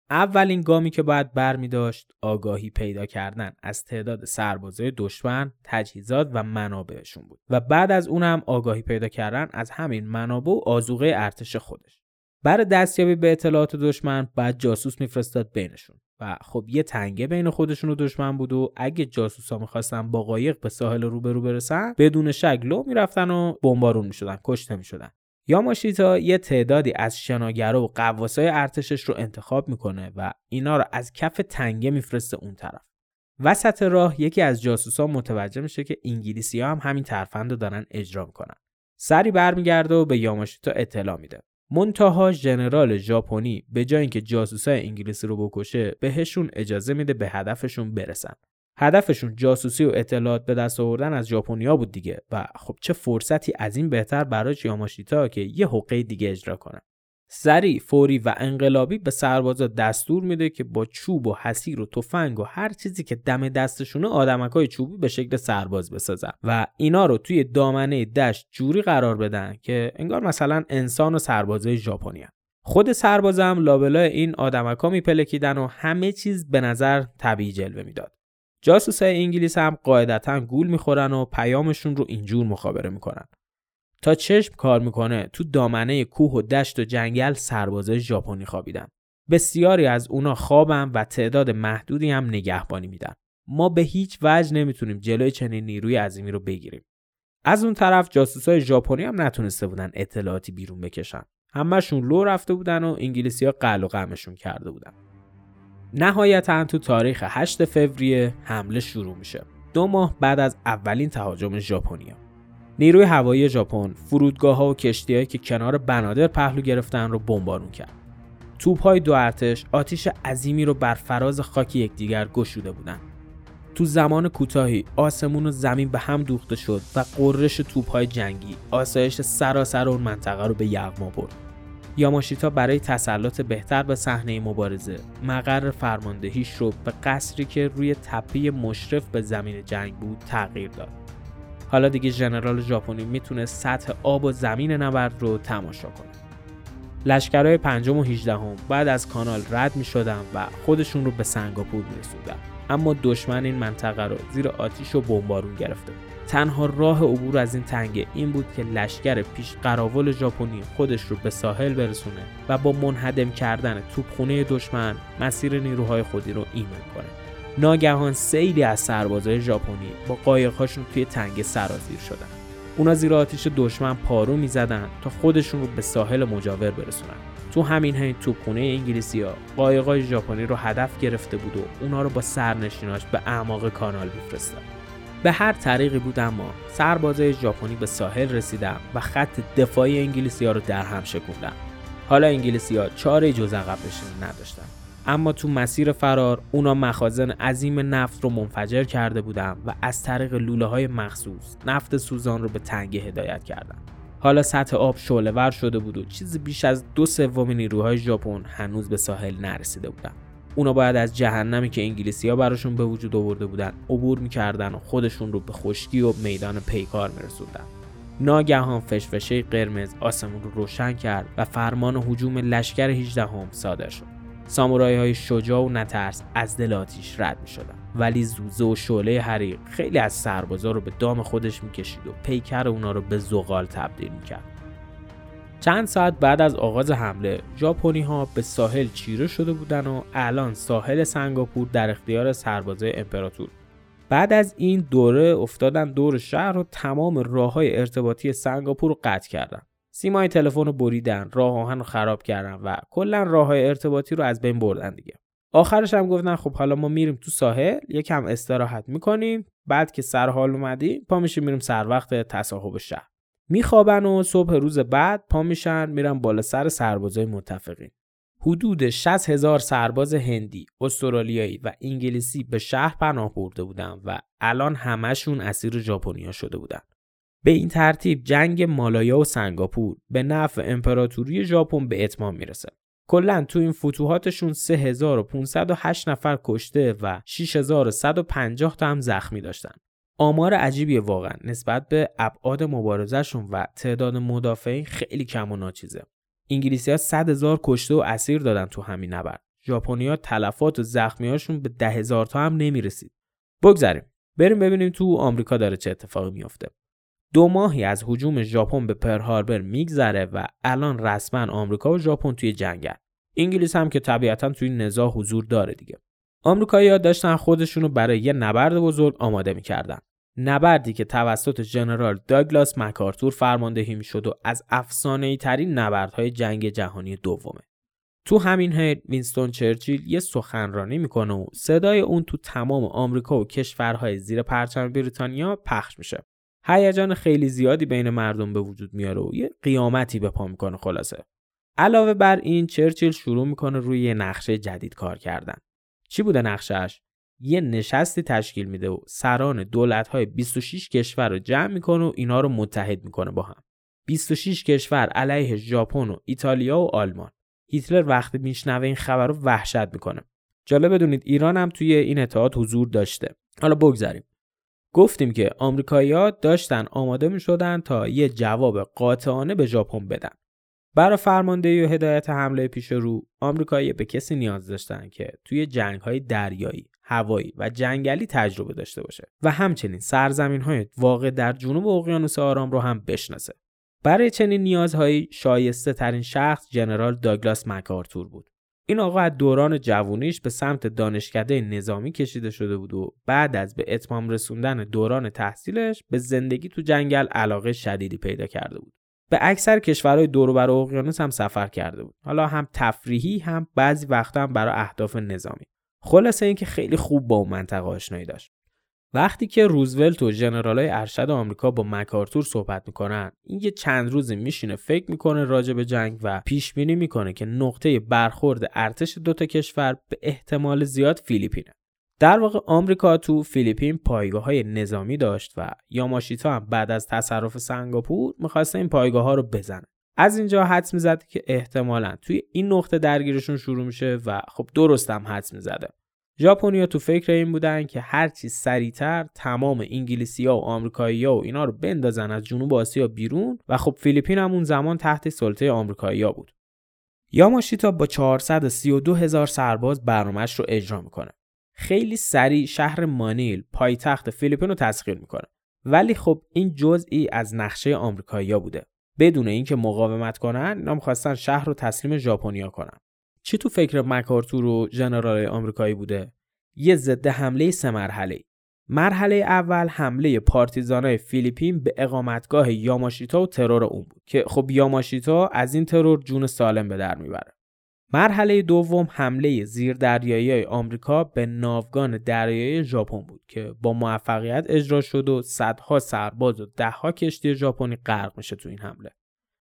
اولین گامی که باید برمی داشت آگاهی پیدا کردن. از تعداد سربازای دشمن، تجهیزات و منابعشون بود. و بعد از اونم آگاهی پیدا کردن از همین منابع و آزوقه ارتش خودش. برای دستیابی به اطلاعات دشمن بعد جاسوس میفرستاد بینشون. و خب یه تنگه بین خودشون و دشمن بود و اگه جاسوسا می‌خواستن با قایق به ساحل روبرو برسن بدون شک لو می‌رفتن و بمبارون می‌شدن کشته می‌شدن. یاماشیتا یه تعدادی از شناگرا و قواسای ارتشش رو انتخاب می‌کنه و اینا رو از کف تنگه میفرسته اون طرف. وسط راه یکی از جاسوسا متوجه میشه که انگلیسی ها هم همین ترفند رو دارن اجرا می‌کنن. سری برمیگرده و به یاماشیتا اطلاع میده. منتها ژنرال ژاپنی به جای اینکه جاسوسای انگلیسی رو بکشه بهشون اجازه میده به هدفشون برسن. هدفشون جاسوسی و اطلاعات به دست آوردن از ژاپنیا بود دیگه و خب چه فرصتی از این بهتر برای یاماشیتا که یه حقه دیگه اجرا کنه. سریع فوری و انقلابی به سربازا دستور میده که با چوب و حسیر و تفنگ و هر چیزی که دم دستشونه آدمکای چوبی به شکل سرباز بسازن و اینا رو توی دامنه دشت جوری قرار بدن که انگار مثلا انسان و سربازای ژاپنی خود سربازم لابلای این آدمکا میپلکیدن و همه چیز به نظر طبیعی جلوه می‌داد. جاسوسای انگلیس هم قاعدتا گول می‌خورن و پیامشون رو اینجور مخابره می‌کنن. تا چشم کار می‌کنه تو دامنه کوه و دشت و جنگل سربازای ژاپنی خوابیدن. بسیاری از اونا خوابن و تعداد محدودی هم نگهبانی میدن. ما به هیچ وجه نمی‌تونیم جلوی چنین نیروی عظیمی رو بگیریم. از اون طرف جاسوسای ژاپنی هم نتونسته بودن اطلاعاتی بیرون بکشن. همهشون لو رفته بودن و انگلیسی ها قل و قمشون کرده بودن. نهایتا تو تاریخ 8 فوریه حمله شروع میشه. دو ماه بعد از اولین تهاجم ژاپنیا. نیروی هوایی ژاپن فرودگاه ها و کشتیهایی که کنار بنادر پهلو گرفتن رو بمبارون کرد. توپ های دو ارتش آتیش عظیمی رو بر فراز خاک یکدیگر گشوده بودند تو زمان کوتاهی آسمون و زمین به هم دوخته شد و قررش توپ های جنگی آسایش سراسر اون منطقه رو به یغما برد. یاماشیتا برای تسلط بهتر به صحنه مبارزه مقر فرماندهیش رو به قصری که روی تپه مشرف به زمین جنگ بود تغییر داد. حالا دیگه ژنرال ژاپنی می‌تونه سطح آب و زمین نبرد رو تماشا کنه. لشکرهای پنجم و هیچدهم بعد از کانال رد می شدن و خودشون رو به سنگاپور می رسودن. اما دشمن این منطقه رو زیر آتیش و بمبارون گرفته تنها راه عبور از این تنگه این بود که لشکر پیش قراول ژاپنی خودش رو به ساحل برسونه و با منهدم کردن توپخونه دشمن مسیر نیروهای خودی رو ایمن کنه. ناگهان سیلی از سربازای ژاپنی با قایقهاشون توی تنگه سرازیر شدن. اونا زیر آتیش دشمن پارو می‌زدن تا خودشون رو به ساحل مجاور برسونن. تو همین حین توپخونه انگلیسی ها قایقای ژاپنی رو هدف گرفته بود و اونا رو با سرنشیناش به اعماق کانال میفرستاد. به هر طریقی بود اما سربازای ژاپنی به ساحل رسیدن و خط دفاعی انگلیسی ها رو در هم شکوندن حالا انگلیسی ها چاره جز عقب نداشتن. اما تو مسیر فرار اونا مخازن عظیم نفت رو منفجر کرده بودن و از طریق لوله های مخصوص نفت سوزان رو به تنگه هدایت کردن. حالا سطح آب شعله ور شده بود و چیزی بیش از دو سوم نیروهای ژاپن هنوز به ساحل نرسیده بودن. اونا باید از جهنمی که انگلیسی ها براشون به وجود آورده بودن عبور می‌کردن و خودشون رو به خشکی و میدان پیکار میرسوندن. ناگهان فشفشه قرمز آسمون رو روشن کرد و فرمان هجوم لشکر 18 هم صادر شد. سامورایی های شجاع و نترس از دل آتیش رد می شدن. ولی زوزه و شعله حریق خیلی از سربازا رو به دام خودش می‌کشید و پیکر اونا رو به زغال تبدیل می‌کرد. چند ساعت بعد از آغاز حمله ژاپنی ها به ساحل چیره شده بودن و الان ساحل سنگاپور در اختیار سربازای امپراتور. بعد از این دوره افتادن دور شهر و تمام راه های ارتباطی سنگاپور رو قطع کردن. سیمای تلفن رو بریدن راه آهن رو خراب کردن و کلا راه های ارتباطی رو از بین بردن دیگه. آخرش هم گفتن خب حالا ما میریم تو ساحل یکم استراحت می‌کنیم بعد که سر حال اومدیم پا میشیم میریم سر وقت تصاحب شهر. میخوابن و صبح روز بعد پا میشن میرن بالا سر سربازای متفقین حدود 60 هزار سرباز هندی، استرالیایی و انگلیسی به شهر پناه برده بودن و الان همشون اسیر ژاپنیا شده بودن. به این ترتیب جنگ مالایا و سنگاپور به نفع امپراتوری ژاپن به اتمام می‌رسه. کلا تو این فتوحاتشون 3508 نفر کشته و 6150 تا هم زخمی داشتن. آمار عجیبی واقعا نسبت به ابعاد مبارزهشون و تعداد مدافعین خیلی کم و ناچیزه. انگلیسی ها 100 هزار کشته و اسیر دادن تو همین نبرد. ژاپنیا تلفات و زخمیاشون به ده هزار تا هم نمی‌رسید. بگذریم. بریم ببینیم تو آمریکا داره چه اتفاقی میافته. دو ماهی از هجوم ژاپن به پر هاربر میگذره و الان رسما آمریکا و ژاپن توی جنگن. انگلیس هم که طبیعتا توی نزاع حضور داره دیگه. آمریکایی‌ها داشتن خودشونو برای یه نبرد بزرگ آماده می‌کردن. نبردی که توسط ژنرال داگلاس مکارتور فرماندهی می‌شد و از افسانه ترین نبردهای جنگ جهانی دومه. تو همین حین وینستون چرچیل یه سخنرانی می‌کنه و صدای اون تو تمام آمریکا و کشورهای زیر پرچم بریتانیا پخش میشه. هیجان خیلی زیادی بین مردم به وجود میاره و یه قیامتی به پا می‌کنه خلاصه. علاوه بر این چرچیل شروع می‌کنه روی نقشه جدید کار کردن. چی بوده نقشهش؟ یه نشستی تشکیل میده و سران دولت های 26 کشور رو جمع می‌کنه و اینا رو متحد می‌کنه با هم. 26 کشور علیه ژاپن و ایتالیا و آلمان. هیتلر وقتی میشنوه این خبر رو وحشت می‌کنه. جالب بدونید ایران هم توی این اتحاد حضور داشته. حالا بگذاریم گفتیم که آمریکایی‌ها داشتن آماده می‌شدن تا یه جواب قاطعانه به ژاپن بدن. برای فرماندهی و هدایت حمله پیش رو آمریکایی به کسی نیاز داشتن که توی جنگ های دریایی هوایی و جنگلی تجربه داشته باشه و همچنین سرزمین های واقع در جنوب اقیانوس آرام رو هم بشناسه. برای چنین نیازهایی شایسته ترین شخص جنرال داگلاس مکارتور بود. این آقا از دوران جوونیش به سمت دانشکده نظامی کشیده شده بود و بعد از به اتمام رسوندن دوران تحصیلش به زندگی تو جنگل علاقه شدیدی پیدا کرده بود. به اکثر کشورهای دور بر اقیانوس هم سفر کرده بود. حالا هم تفریحی هم بعضی وقتا هم برای اهداف نظامی. خلاصه اینکه خیلی خوب با اون منطقه آشنایی داشت. وقتی که روزولت و ژنرالای ارشد آمریکا با مکارتور صحبت می‌کنن این یه چند روزی میشینه فکر می‌کنه راجع به جنگ و پیش بینی می‌کنه که نقطه برخورد ارتش دوتا کشور به احتمال زیاد فیلیپینه. در واقع آمریکا تو فیلیپین پایگاه های نظامی داشت و یاماشیتا هم بعد از تصرف سنگاپور می‌خواسته این پایگاه ها رو بزنه. از اینجا حدس می‌زد که احتمالا توی این نقطه درگیرشون شروع میشه و خب درست هم حدس می‌زده. ژاپنیا تو فکر این بودن که هرچی سریعتر تمام انگلیسی ها و آمریکایی ها و اینا رو بندازن از جنوب آسیا بیرون و خب فیلیپین هم اون زمان تحت سلطه آمریکایی ها بود. یاماشیتا با 432 هزار سرباز برنامهش رو اجرا می‌کنه. خیلی سریع شهر مانیل پایتخت فیلیپین رو تسخیر می‌کنه. ولی خب این جزئی از نقشه آمریکایی‌ها بوده. بدون اینکه مقاومت کنن اینا خواستن شهر رو تسلیم ژاپنیا کنن. چی تو فکر مکارتور و ژنرال آمریکایی بوده؟ یه ضد حمله سه مرحله مرحله اول حمله پارتیزانای فیلیپین به اقامتگاه یاماشیتا و ترور اون بود که خب یاماشیتا از این ترور جون سالم به در می‌بره. مرحله دوم حمله زیردریایی آمریکا به ناوگان دریایی ژاپن بود که با موفقیت اجرا شد و صدها سرباز و دهها کشتی ژاپنی غرق میشه تو این حمله.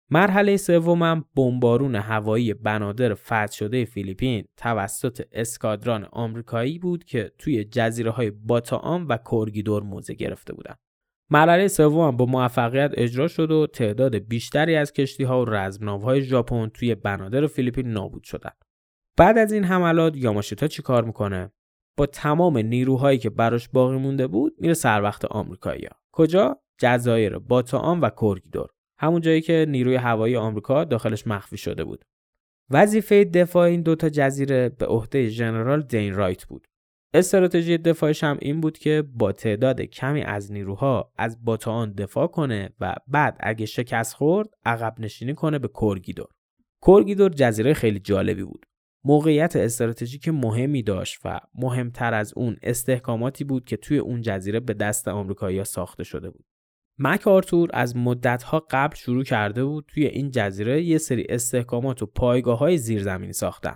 مرحله سومم بمبارون هوایی بنادر فتح شده فیلیپین توسط اسکادران آمریکایی بود که توی جزیره های باتام و کورگیدور موزه گرفته بودند. مرحله سوم با موفقیت اجرا شد و تعداد بیشتری از کشتی ها و رزمناوهای ژاپن توی بنادر فیلیپین نابود شدند. بعد از این حملات یاماشیتا چی کار می‌کنه؟ با تمام نیروهایی که براش باقی مونده بود میره سر وقت آمریکایی‌ها. کجا؟ جزایر باتام و کورگیدور. همون جایی که نیروی هوایی آمریکا داخلش مخفی شده بود. وظیفه دفاع این دوتا جزیره به عهده ژنرال دین رایت بود. استراتژی دفاعش هم این بود که با تعداد کمی از نیروها از باتان دفاع کنه و بعد اگه شکست خورد عقب نشینی کنه به کورگیدور. کورگیدور جزیره خیلی جالبی بود. موقعیت استراتژیک مهمی داشت و مهمتر از اون استحکاماتی بود که توی اون جزیره به دست آمریکایی‌ها ساخته شده بود. مک آرتور از مدتها قبل شروع کرده بود توی این جزیره یه سری استحکامات و پایگاه های زیرزمینی ساختن.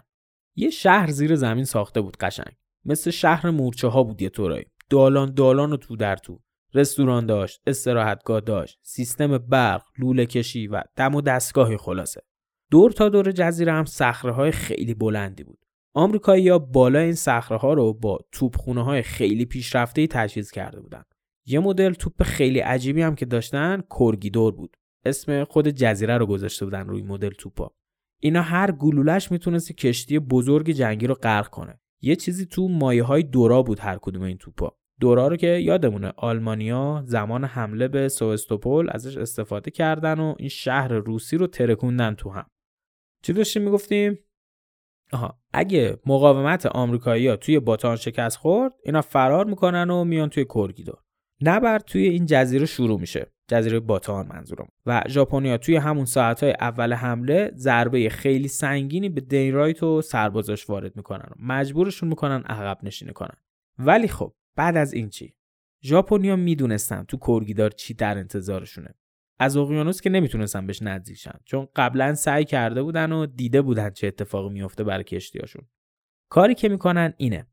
یه شهر زیر زمین ساخته بود قشنگ. مثل شهر مورچه ها بود یه طورایی. دالان دالان و تو در تو. رستوران داشت، استراحتگاه داشت، سیستم برق، لوله کشی و دم و دستگاهی خلاصه. دور تا دور جزیره هم صخره های خیلی بلندی بود. آمریکایی ها بالا این صخره ها رو با توپخونه های خیلی پیشرفته تجهیز کرده بودند. یه مدل توپ خیلی عجیبی هم که داشتن کورگیدور بود اسم خود جزیره رو گذاشته بودن روی مدل توپا اینا هر گلولش می‌تونست کشتی بزرگ جنگی رو غرق کنه یه چیزی تو مایه های دورا بود هر کدوم این توپا. دورا رو که یادمونه آلمانیا زمان حمله به سوستوپول ازش استفاده کردن و این شهر روسی رو ترکوندن تو هم. چی داشتیم می‌گفتیم؟ آها اگه مقاومت آمریکایی‌ها توی باتان شکست خورد اینا فرار می‌کنن و میان توی کورگیدور. نبرد توی این جزیره شروع میشه. جزیره باتان منظورم. و ژاپنیا توی همون ساعتهای اول حمله ضربه خیلی سنگینی به دینرایت و سربازاش وارد می‌کنن و مجبورشون می‌کنن عقب نشینی کنن. ولی خب بعد از این چی؟ ژاپنیا می‌دونستن تو کورگیدار چی در انتظارشونه. از اقیانوس که نمی‌تونستن بهش نزدیک چون قبلا سعی کرده بودن و دیده بودن چه اتفاقی میفته برای کشتیاشون کاری که می‌کنن اینه.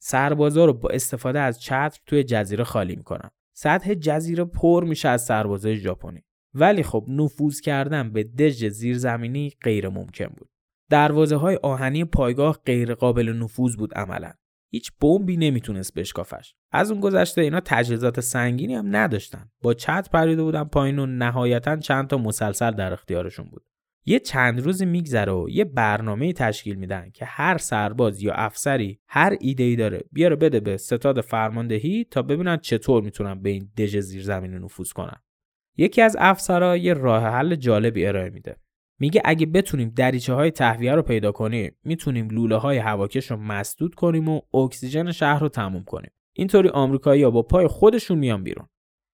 سربازا رو با استفاده از چتر توی جزیره خالی می‌کنن. سطح جزیره پر میشه از سربازای ژاپنی. ولی خب نفوذ کردن به دژ زیرزمینی غیر ممکن بود. دروازه های آهنی پایگاه غیر قابل نفوذ بود عملا. هیچ بمبی نمی‌تونست بشکافش. از اون گذشته اینا تجهیزات سنگینی هم نداشتن. با چت پریده بودن پایین و نهایتا چند تا مسلسل در اختیارشون بود. یه چند روز میگذره و یه برنامه تشکیل میدن که هر سرباز یا افسری هر ایده ای داره بیاره بده به ستاد فرماندهی تا ببینن چطور می‌تونن به این دژ زیرزمینی نفوذ کنن. یکی از افسرها یه راه حل جالبی ارائه میده. میگه اگه بتونیم دریچه های تهویه رو پیدا کنیم می‌تونیم لوله های هواکش رو مسدود کنیم و اکسیژن شهر رو تموم کنیم. اینطوری آمریکایی‌ها با پای خودشون میان بیرون.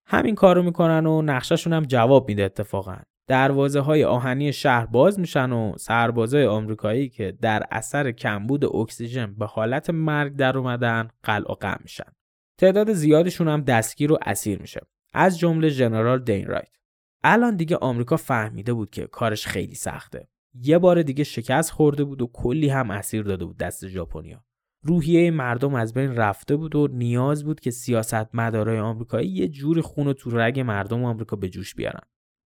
همین کارو می‌کنن و نقششون هم جواب میده اتفاقا. دروازه های آهنی شهر باز میشن و سربازای آمریکایی که در اثر کمبود اکسیژن به حالت مرگ در اومدن قلع و میشن. تعداد زیادشون هم دستگیر و اسیر میشه. از جمله ژنرال دین رایت. الان دیگه آمریکا فهمیده بود که کارش خیلی سخته. یه بار دیگه شکست خورده بود و کلی هم اسیر داده بود دست ژاپنیا. روحیه مردم از بین رفته بود و نیاز بود که سیاست مدارای آمریکایی یه جور خون تو رگ مردم آمریکا به جوش بیارن.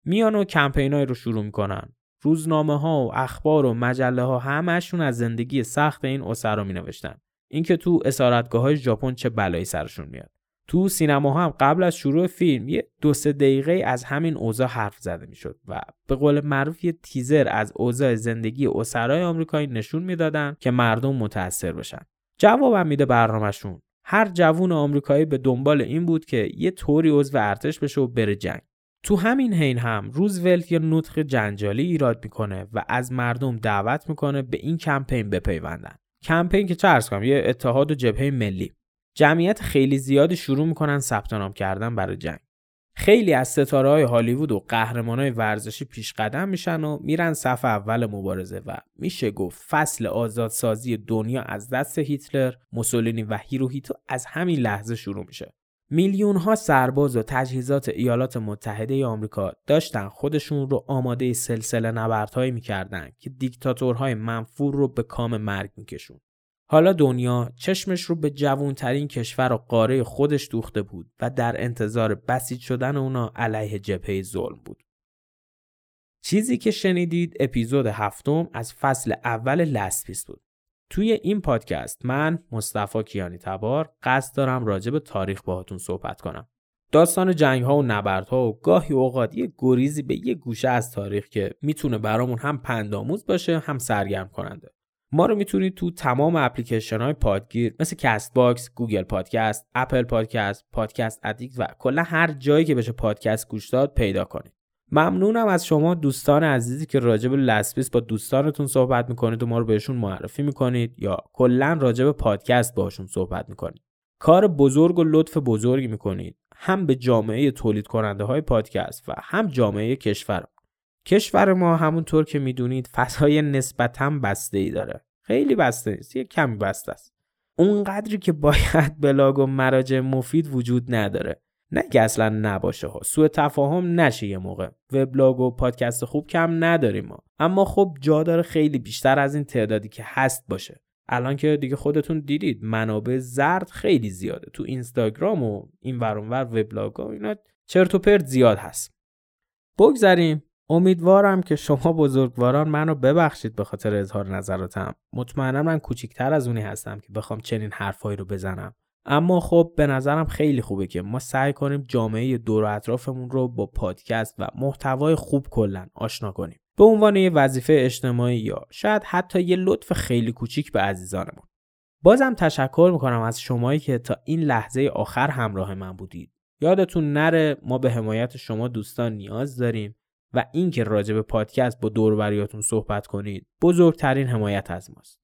میان و کمپینای رو شروع می‌کنن. روزنامه ها و اخبار و مجله ها همشون از زندگی سخت این اسرا می نوشتن اینکه تو اسارتگاه های ژاپن چه بلایی سرشون میاد. تو سینما هم قبل از شروع فیلم یه دو سه دقیقه از همین اوضاع حرف زده می‌شد و به قول معروف یه تیزر از اوضاع زندگی اسرای آمریکایی نشون می‌دادن که مردم متاثر بشن. جوابم میده برنامهشون. هر جوون آمریکایی به دنبال این بود که یه طوری عضو ارتش بشه و بره جنگ. تو همین حین هم روزولت یه نطق جنجالی ایراد می‌کنه و از مردم دعوت می‌کنه به این کمپین بپیوندن. کمپین که چه ارز کنم یه اتحاد و جبهه ملی. جمعیت خیلی زیادی شروع می‌کنن ثبت نام کردن برای جنگ. خیلی از ستاره های هالیوود و قهرمان های ورزشی پیش قدم میشن و میرن صف اول مبارزه و میشه گفت فصل آزادسازی دنیا از دست هیتلر، موسولینی و هیروهیتو از همین لحظه شروع میشه. میلیون ها سرباز و تجهیزات ایالات متحده آمریکا داشتن خودشون رو آماده سلسله نبردهایی می‌کردن که دیکتاتورهای منفور رو به کام مرگ میکشوند. حالا دنیا چشمش رو به جوانترین کشور و قاره خودش دوخته بود و در انتظار بسیج شدن اونا علیه جبهه ظلم بود. چیزی که شنیدید اپیزود هفتم از فصل اول لسپیس بود. توی این پادکست من مصطفی کیانی تبار قصد دارم راجع به تاریخ باهاتون صحبت کنم. داستان جنگ ها و نبردها و گاهی اوقات یه گریزی به یه گوشه از تاریخ که می‌تونه برامون هم پندآموز باشه هم سرگرم کننده. ما رو می‌تونید تو تمام اپلیکیشن های پادگیر مثل کست باکس، گوگل پادکست، اپل پادکست، پادکست ادیکت و کلا هر جایی که بشه پادکست گوش داد پیدا کنید. ممنونم از شما دوستان عزیزی که راجب لسپیس با دوستانتون صحبت می‌کنید و ما رو بهشون معرفی می‌کنید یا کلا راجب پادکست باهاشون صحبت می‌کنید. کار بزرگ و لطف بزرگی می‌کنید. هم به جامعه تولید کننده های پادکست و هم جامعه کشور. کشور ما همونطور که می‌دونید فضای نسبتا بسته ای داره. خیلی بسته نیست یه کمی بسته است. اونقدری که باید بلاگ و مراجع مفید وجود نداره. نه که اصلا نباشه ها. سوء تفاهم نشه یه موقع. وبلاگ و پادکست خوب کم نداریم ما. اما خب جا داره خیلی بیشتر از این تعدادی که هست باشه. الان که دیگه خودتون دیدید منابع زرد خیلی زیاده. تو اینستاگرام و این ورانور وبلاگ و اینا چرت و پرت زیاد هست. بگذریم. امیدوارم که شما بزرگواران منو ببخشید به خاطر اظهار نظراتم. مطمئنا من کوچیکتر از اونی هستم که بخوام چنین حرفایی رو بزنم. اما خب به نظرم خیلی خوبه که ما سعی کنیم جامعه دور و اطرافمون رو با پادکست و محتوای خوب کلا آشنا کنیم. به عنوان یه وظیفه اجتماعی یا شاید حتی یه لطف خیلی کوچیک به عزیزانمون. بازم تشکر می‌کنم از شمایی که تا این لحظه آخر همراه من بودید. یادتون نره ما به حمایت شما دوستان نیاز داریم و اینکه راجع به پادکست با دوربریاتون صحبت کنید بزرگترین حمایت از ماست.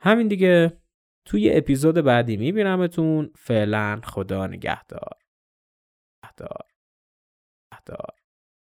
همین دیگه. توی اپیزود بعدی میبینمتون. فعلا خدا نگهدار. نگهدار. نگهدار.